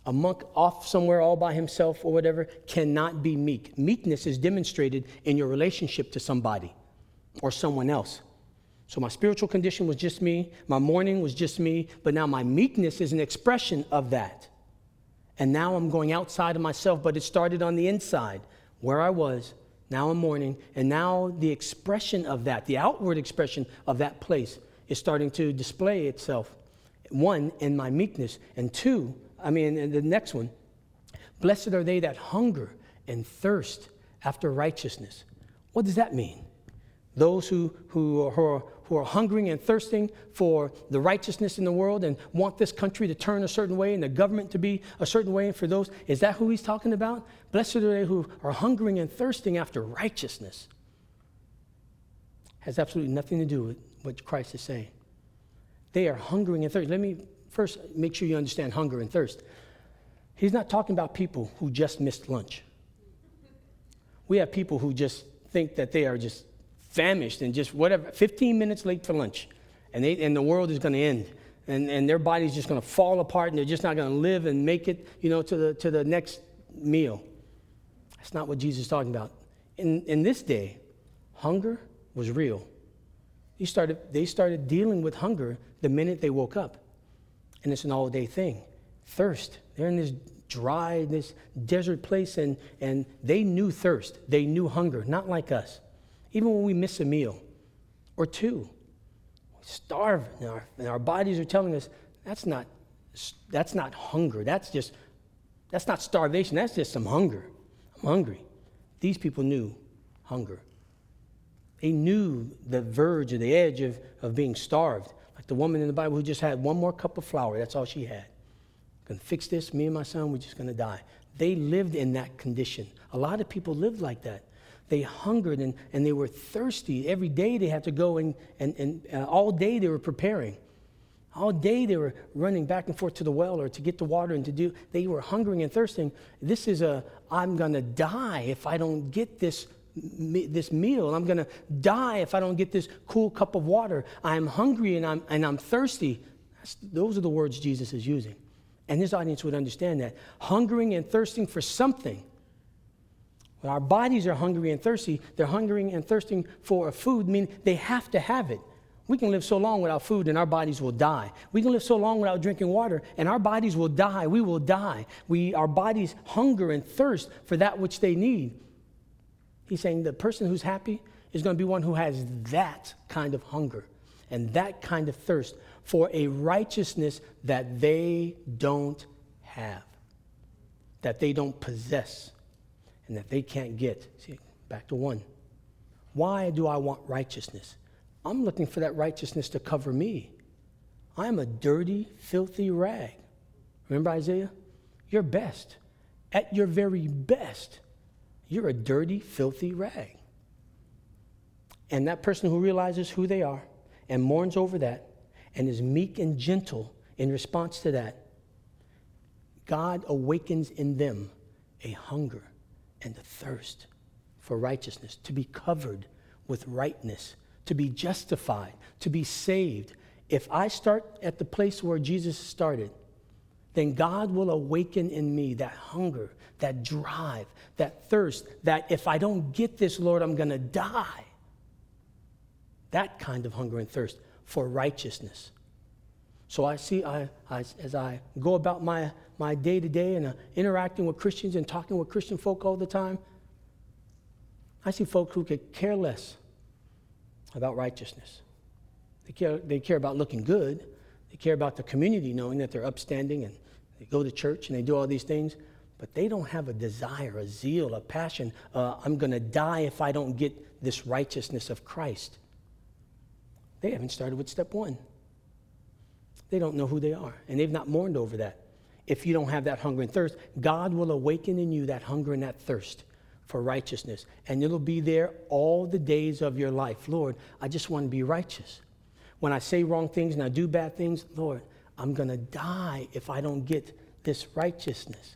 Speaker 1: A monk off somewhere all by himself or whatever cannot be meek. Meekness is demonstrated in your relationship to somebody or someone else. So my spiritual condition was just me, my mourning was just me, but now my meekness is an expression of that. And now I'm going outside of myself, but it started on the inside where I was now I'm mourning, and now the expression of that, the outward expression of that place, is starting to display itself. One, in my meekness, and two, I mean, the next one, blessed are they that hunger and thirst after righteousness. What does that mean? Those who, who, who, are, who are hungering and thirsting for the righteousness in the world and want this country to turn a certain way and the government to be a certain way. And for those, is that who he's talking about? Blessed are they who are hungering and thirsting after righteousness. Has absolutely nothing to do with what Christ is saying. They are hungering and thirsting. Let me first make sure you understand hunger and thirst. He's not talking about people who just missed lunch. We have people who just think that they are just famished and just whatever, 15 minutes late for lunch, and, they, and the world is going to end. And, and their body's just going to fall apart and they're just not going to live and make it, you know, to the, to the next meal. That's not what Jesus is talking about. In, in this day, hunger was real. They started, they started dealing with hunger the minute they woke up. And it's an all day thing. Thirst. They're in this dry, this desert place, and, and they knew thirst. They knew hunger, not like us even when we miss a meal or two. We starve, and our, and our bodies are telling us that's not, that's not hunger. That's just, that's not starvation. That's just some hunger. I'm hungry. These people knew hunger. They knew the verge or the edge of, of being starved. Like the woman in the Bible who just had one more cup of flour. That's all she had. Gonna fix this, me and my son, we're just gonna die. They lived in that condition. A lot of people lived like that they hungered and, and they were thirsty. Every day they had to go and, and, and uh, all day they were preparing. All day they were running back and forth to the well or to get the water and to do, they were hungering and thirsting. This is a, I'm going to die if I don't get this, this meal. I'm going to die if I don't get this cool cup of water. I'm hungry and I'm, and I'm thirsty. That's, those are the words Jesus is using. And his audience would understand that. Hungering and thirsting for something our bodies are hungry and thirsty, they're hungering and thirsting for a food, meaning they have to have it. We can live so long without food and our bodies will die. We can live so long without drinking water and our bodies will die. We will die. We, our bodies hunger and thirst for that which they need. He's saying the person who's happy is going to be one who has that kind of hunger and that kind of thirst for a righteousness that they don't have, that they don't possess and that they can't get. See, back to one. Why do I want righteousness? I'm looking for that righteousness to cover me. I am a dirty, filthy rag. Remember Isaiah? Your best. At your very best, you're a dirty, filthy rag. And that person who realizes who they are and mourns over that and is meek and gentle in response to that, God awakens in them a hunger and a thirst for righteousness, to be covered with rightness, to be justified, to be saved. If I start at the place where Jesus started, then God will awaken in me that hunger, that drive, that thirst, that if I don't get this, Lord, I'm going to die. That kind of hunger and thirst for righteousness. So I see, I, I as I go about my, my day to day and uh, interacting with Christians and talking with Christian folk all the time, I see folks who could care less about righteousness. They care, they care about looking good. They care about the community knowing that they're upstanding and they go to church and they do all these things, but they don't have a desire, a zeal, a passion. Uh, I'm going to die if I don't get this righteousness of Christ. They haven't started with step one. They don't know who they are, and they've not mourned over that. If you don't have that hunger and thirst, God will awaken in you that hunger and that thirst for righteousness. And it'll be there all the days of your life. Lord, I just want to be righteous. When I say wrong things and I do bad things, Lord, I'm going to die if I don't get this righteousness.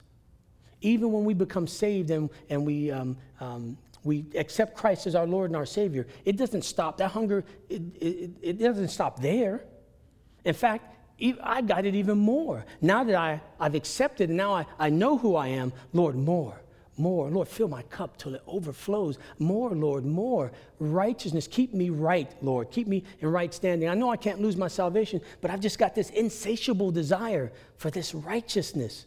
Speaker 1: Even when we become saved and, and we, um, um, we accept Christ as our Lord and our Savior, it doesn't stop. That hunger, it, it, it doesn't stop there. In fact, I got it even more. Now that I, I've accepted, now I, I know who I am, Lord, more more. Lord, fill my cup till it overflows. More, Lord, more. Righteousness. Keep me right, Lord. Keep me in right standing. I know I can't lose my salvation, but I've just got this insatiable desire for this righteousness.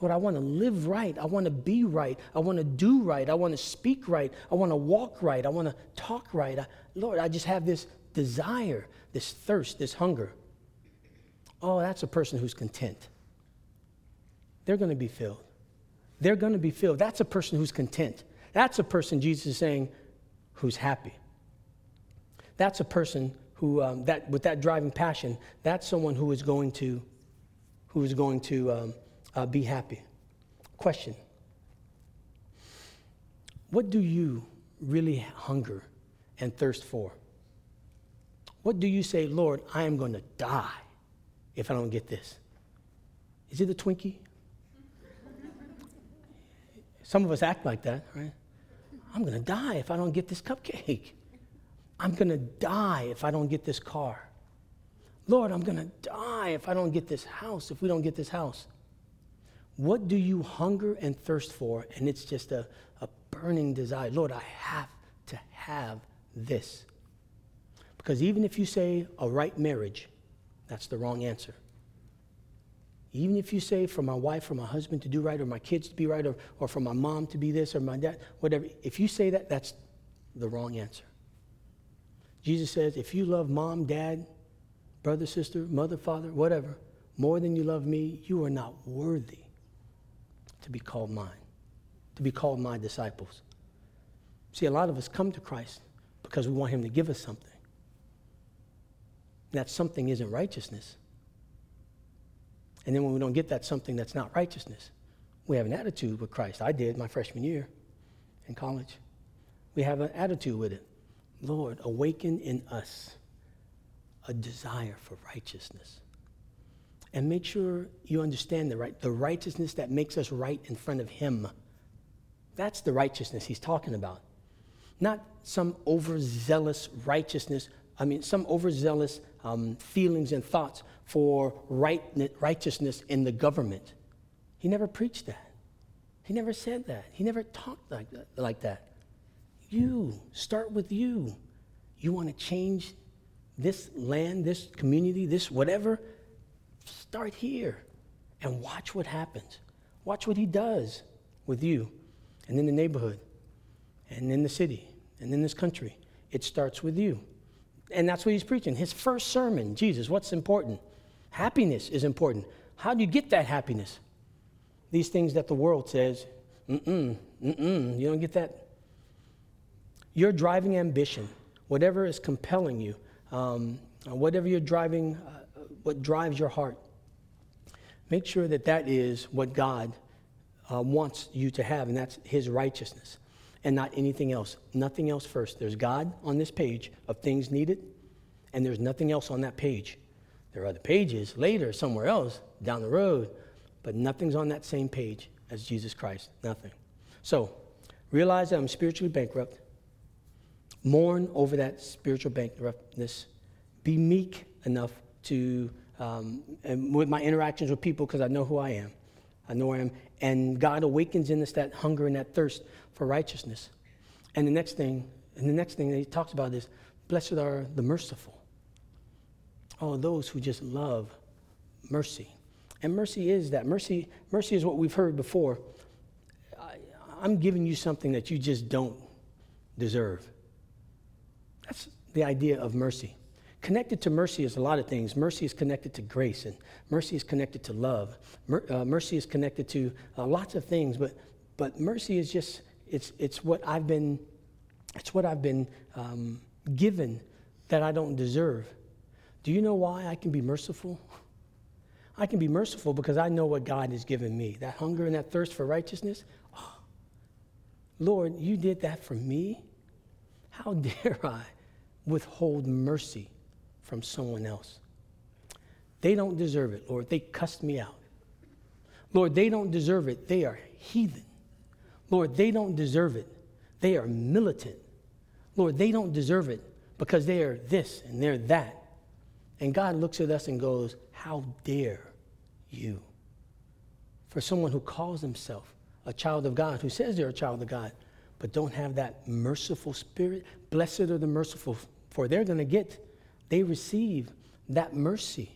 Speaker 1: Lord, I want to live right. I want to be right. I want to do right. I want to speak right. I want to walk right. I want to talk right. I, Lord, I just have this desire, this thirst, this hunger. Oh, that's a person who's content. They're going to be filled they're going to be filled. That's a person who's content. That's a person, Jesus is saying, who's happy. That's a person who, um, that, with that driving passion, that's someone who is going to, who is going to um, uh, be happy. Question What do you really hunger and thirst for? What do you say, Lord, I am going to die if I don't get this? Is it a Twinkie? Some of us act like that, right? I'm going to die if I don't get this cupcake. I'm going to die if I don't get this car. Lord, I'm going to die if I don't get this house, if we don't get this house. What do you hunger and thirst for? And it's just a, a burning desire. Lord, I have to have this. Because even if you say a right marriage, that's the wrong answer. Even if you say for my wife or my husband to do right, or my kids to be right, or, or for my mom to be this, or my dad, whatever, if you say that, that's the wrong answer. Jesus says, if you love mom, dad, brother, sister, mother, father, whatever, more than you love me, you are not worthy to be called mine, to be called my disciples. See, a lot of us come to Christ because we want him to give us something. That something isn't righteousness. And then when we don't get that something that's not righteousness, we have an attitude with Christ. I did my freshman year in college. We have an attitude with it. Lord, awaken in us a desire for righteousness. And make sure you understand the right the righteousness that makes us right in front of him. That's the righteousness he's talking about. Not some overzealous righteousness, I mean some overzealous um, feelings and thoughts for right, righteousness in the government. He never preached that. He never said that. He never talked like that. Like that. You, start with you. You want to change this land, this community, this whatever? Start here and watch what happens. Watch what he does with you and in the neighborhood and in the city and in this country. It starts with you. And that's what he's preaching. His first sermon, Jesus, what's important? Happiness is important. How do you get that happiness? These things that the world says, mm-mm, mm-mm, you don't get that. Your driving ambition whatever is compelling you, um, whatever you're driving, uh, what drives your heart, make sure that that is what God uh, wants you to have, and that's His righteousness and not anything else. Nothing else first. There's God on this page of things needed, and there's nothing else on that page. There are other pages later, somewhere else, down the road, but nothing's on that same page as Jesus Christ. Nothing. So, realize that I'm spiritually bankrupt. Mourn over that spiritual bankruptness. Be meek enough to, um, and with my interactions with people, because I know who I am. I. And God awakens in us that hunger and that thirst for righteousness. And the next thing, and the next thing that he talks about is, blessed are the merciful. Oh, those who just love mercy. And mercy is that. Mercy, mercy is what we've heard before. I, I'm giving you something that you just don't deserve. That's the idea of mercy. Connected to mercy is a lot of things. Mercy is connected to grace, and mercy is connected to love. Mer- uh, mercy is connected to uh, lots of things, but, but mercy is just, it's, it's what I've been, it's what I've been um, given that I don't deserve. Do you know why I can be merciful? I can be merciful because I know what God has given me that hunger and that thirst for righteousness. Oh, Lord, you did that for me. How *laughs* dare I withhold mercy from someone else? They don't deserve it, Lord. They cussed me out. Lord, they don't deserve it. They are heathen. Lord, they don't deserve it. They are militant. Lord, they don't deserve it because they are this and they're that. And God looks at us and goes, How dare you? For someone who calls himself a child of God, who says they're a child of God, but don't have that merciful spirit, blessed are the merciful, for they're going to get, they receive that mercy.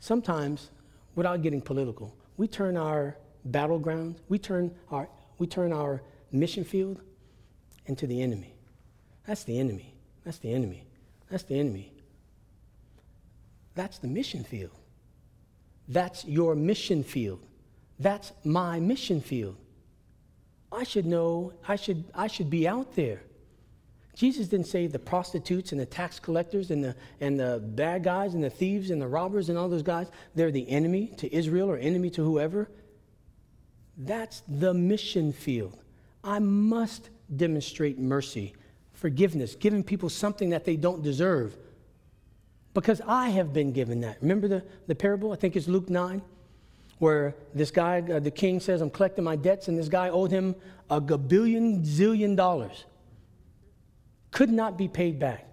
Speaker 1: Sometimes, without getting political, we turn our battleground, we turn our, we turn our mission field into the enemy. That's the enemy. That's the enemy. That's the enemy. That's the mission field. That's your mission field. That's my mission field. I should know, I should, I should be out there. Jesus didn't say the prostitutes and the tax collectors and the, and the bad guys and the thieves and the robbers and all those guys, they're the enemy to Israel or enemy to whoever. That's the mission field. I must demonstrate mercy, forgiveness, giving people something that they don't deserve because I have been given that. Remember the, the parable? I think it's Luke 9, where this guy, uh, the king says, I'm collecting my debts, and this guy owed him a gabillion zillion dollars. Could not be paid back.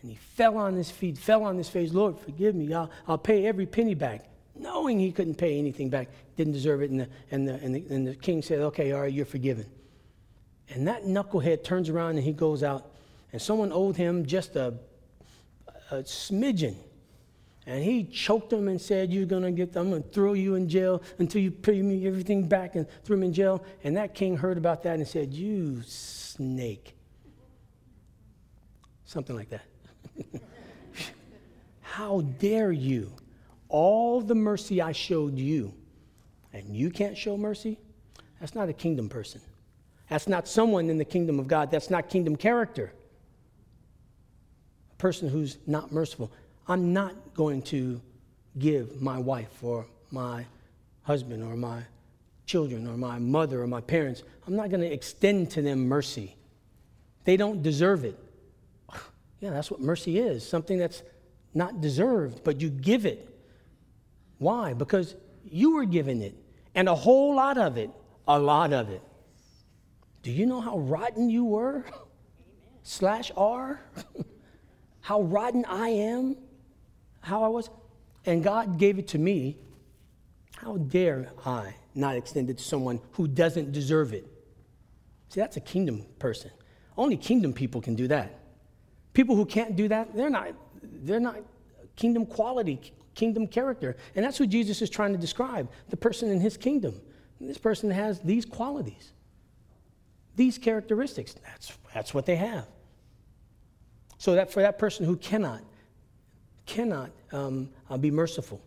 Speaker 1: And he fell on his feet, fell on his face, Lord, forgive me, I'll, I'll pay every penny back. Knowing he couldn't pay anything back, didn't deserve it. And the, and, the, and, the, and the king said, Okay, all right, you're forgiven. And that knucklehead turns around and he goes out, and someone owed him just a a smidgen. And he choked him and said, You're going to get, I'm going to throw you in jail until you pay me everything back and threw him in jail. And that king heard about that and said, You snake. Something like that. *laughs* How dare you? All the mercy I showed you, and you can't show mercy? That's not a kingdom person. That's not someone in the kingdom of God. That's not kingdom character A person who's not merciful. I'm not going to give my wife or my husband or my children or my mother or my parents, I'm not going to extend to them mercy. They don't deserve it. Yeah, that's what mercy is something that's not deserved, but you give it. Why? Because you were given it, and a whole lot of it, a lot of it. Do you know how rotten you were? *laughs* Slash R? *laughs* how rotten I am, how I was, and God gave it to me, how dare I not extend it to someone who doesn't deserve it? See, that's a kingdom person. Only kingdom people can do that. People who can't do that, they're not, they're not kingdom quality, kingdom character. And that's what Jesus is trying to describe the person in his kingdom. This person has these qualities, these characteristics. That's, that's what they have. So that for that person who cannot, cannot um, uh, be merciful,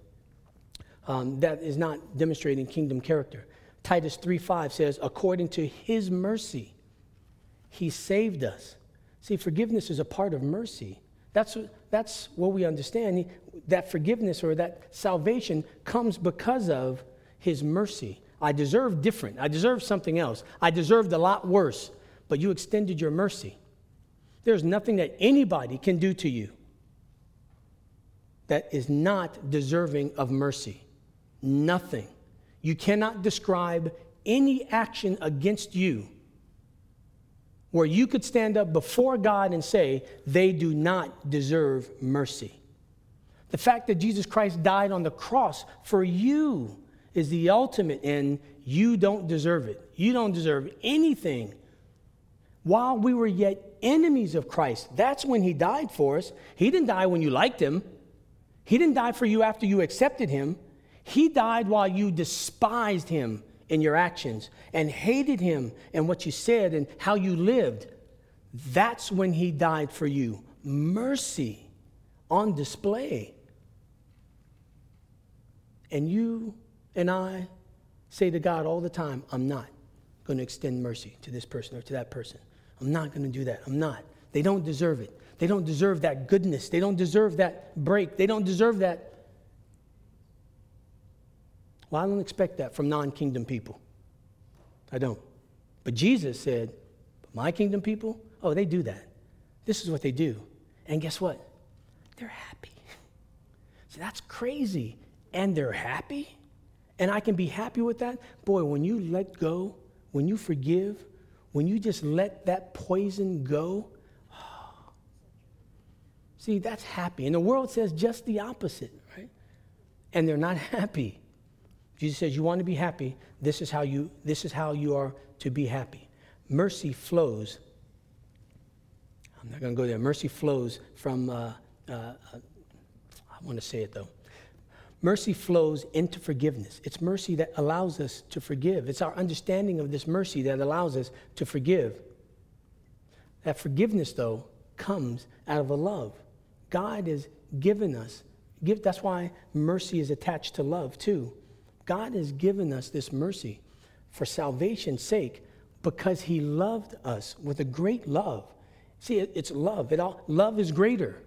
Speaker 1: um, that is not demonstrating kingdom character. Titus 3:5 says, according to his mercy, he saved us See, forgiveness is a part of mercy. That's, that's what we understand. That forgiveness or that salvation comes because of his mercy. I deserve different. I deserve something else. I deserved a lot worse, but you extended your mercy. There's nothing that anybody can do to you that is not deserving of mercy. Nothing. You cannot describe any action against you where you could stand up before God and say, they do not deserve mercy. The fact that Jesus Christ died on the cross for you is the ultimate, and you don't deserve it. You don't deserve anything. While we were yet enemies of Christ, that's when He died for us. He didn't die when you liked Him, He didn't die for you after you accepted Him. He died while you despised Him in your actions and hated him and what you said and how you lived, that's when he died for you. Mercy on display. And you and I say to God all the time, I'm not going to extend mercy to this person or to that person. I'm not going to do that. I'm not. They don't deserve it. They don't deserve that goodness. They don't deserve that break. They don't deserve that well, I don't expect that from non kingdom people. I don't. But Jesus said, My kingdom people, oh, they do that. This is what they do. And guess what? They're happy. *laughs* See, that's crazy. And they're happy. And I can be happy with that. Boy, when you let go, when you forgive, when you just let that poison go, oh. *gasps* see, that's happy. And the world says just the opposite, right? And they're not *laughs* happy. Jesus says, You want to be happy, this is how you, this is how you are to be happy. Mercy flows. I'm not going to go there. Mercy flows from, uh, uh, uh, I want to say it though. Mercy flows into forgiveness. It's mercy that allows us to forgive. It's our understanding of this mercy that allows us to forgive. That forgiveness, though, comes out of a love. God has given us, give, that's why mercy is attached to love, too. God has given us this mercy for salvation's sake because he loved us with a great love. See, it, it's love. It all, love is greater.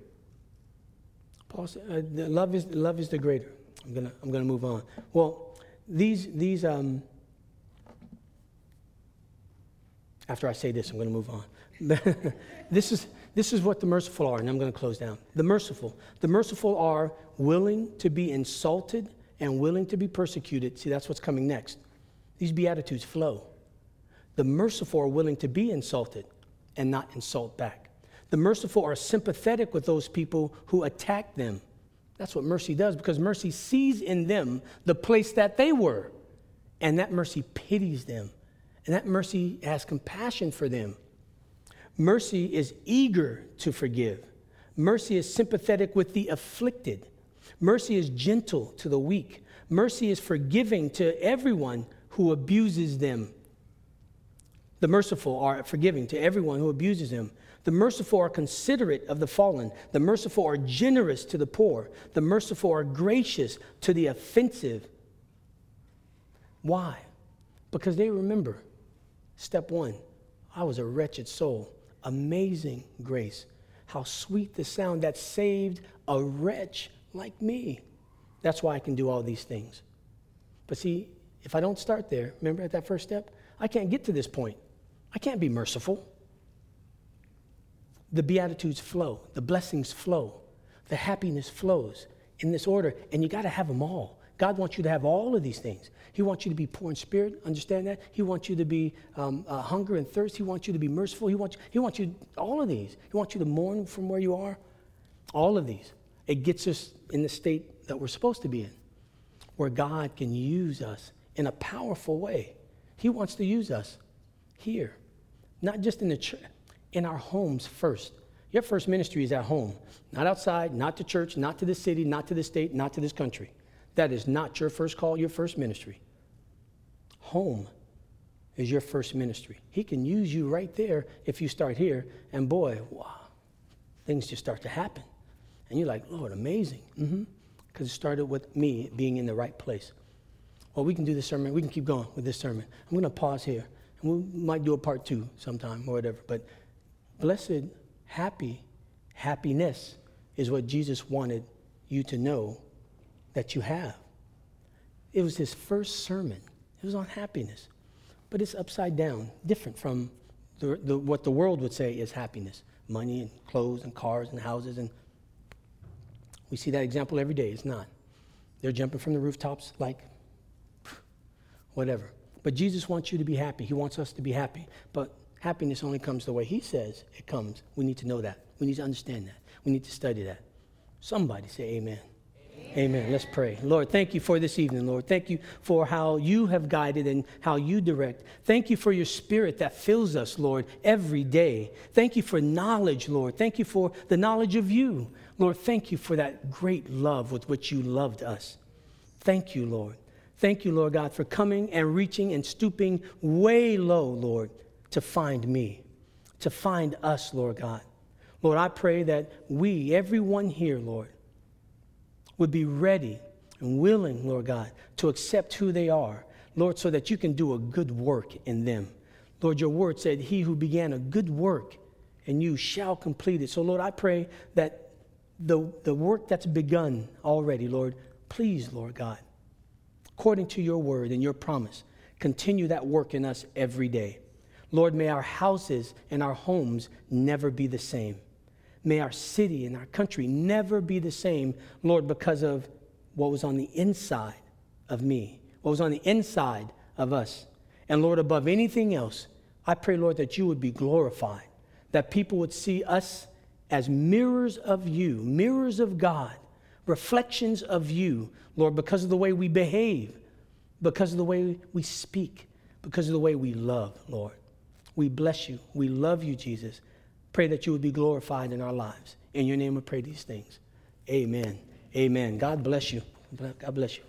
Speaker 1: Paul said, uh, love, is, love is the greater. I'm going to I'm gonna move on. Well, these, these um, after I say this, I'm going to move on. *laughs* this, is, this is what the merciful are, and I'm going to close down. The merciful. The merciful are willing to be insulted and willing to be persecuted. See, that's what's coming next. These Beatitudes flow. The merciful are willing to be insulted and not insult back. The merciful are sympathetic with those people who attack them. That's what mercy does because mercy sees in them the place that they were. And that mercy pities them. And that mercy has compassion for them. Mercy is eager to forgive. Mercy is sympathetic with the afflicted. Mercy is gentle to the weak. Mercy is forgiving to everyone who abuses them. The merciful are forgiving to everyone who abuses them. The merciful are considerate of the fallen. The merciful are generous to the poor. The merciful are gracious to the offensive. Why? Because they remember step one I was a wretched soul. Amazing grace. How sweet the sound that saved a wretch like me. That's why I can do all these things. But see, if I don't start there, remember at that first step, I can't get to this point. I can't be merciful. The Beatitudes flow, the blessings flow, the happiness flows in this order, and you got to have them all. God wants you to have all of these things. He wants you to be poor in spirit, understand that? He wants you to be um, uh, hunger and thirst. He wants you to be merciful. He wants, he wants you, all of these. He wants you to mourn from where you are. All of these. It gets us in the state that we're supposed to be in, where God can use us in a powerful way. He wants to use us here, not just in the church, in our homes first. Your first ministry is at home, not outside, not to church, not to the city, not to the state, not to this country. That is not your first call, your first ministry. Home is your first ministry. He can use you right there if you start here, and boy, wow, things just start to happen. And you're like, Lord, amazing. Because mm-hmm. it started with me being in the right place. Well, we can do this sermon. We can keep going with this sermon. I'm going to pause here. And we might do a part two sometime or whatever. But blessed happy, happiness is what Jesus wanted you to know that you have. It was his first sermon, it was on happiness, but it's upside down, different from the, the, what the world would say is happiness money and clothes and cars and houses. And we see that example every day. It's not. They're jumping from the rooftops like whatever. But Jesus wants you to be happy. He wants us to be happy. But happiness only comes the way He says it comes. We need to know that. We need to understand that. We need to study that. Somebody say amen. Amen. Let's pray. Lord, thank you for this evening, Lord. Thank you for how you have guided and how you direct. Thank you for your spirit that fills us, Lord, every day. Thank you for knowledge, Lord. Thank you for the knowledge of you. Lord, thank you for that great love with which you loved us. Thank you, Lord. Thank you, Lord God, for coming and reaching and stooping way low, Lord, to find me, to find us, Lord God. Lord, I pray that we, everyone here, Lord, would be ready and willing, Lord God, to accept who they are, Lord, so that you can do a good work in them. Lord, your word said, He who began a good work and you shall complete it. So, Lord, I pray that the, the work that's begun already, Lord, please, Lord God, according to your word and your promise, continue that work in us every day. Lord, may our houses and our homes never be the same. May our city and our country never be the same, Lord, because of what was on the inside of me, what was on the inside of us. And Lord, above anything else, I pray, Lord, that you would be glorified, that people would see us as mirrors of you, mirrors of God, reflections of you, Lord, because of the way we behave, because of the way we speak, because of the way we love, Lord. We bless you. We love you, Jesus. Pray that you would be glorified in our lives. In your name, we pray these things. Amen. Amen. God bless you. God bless you.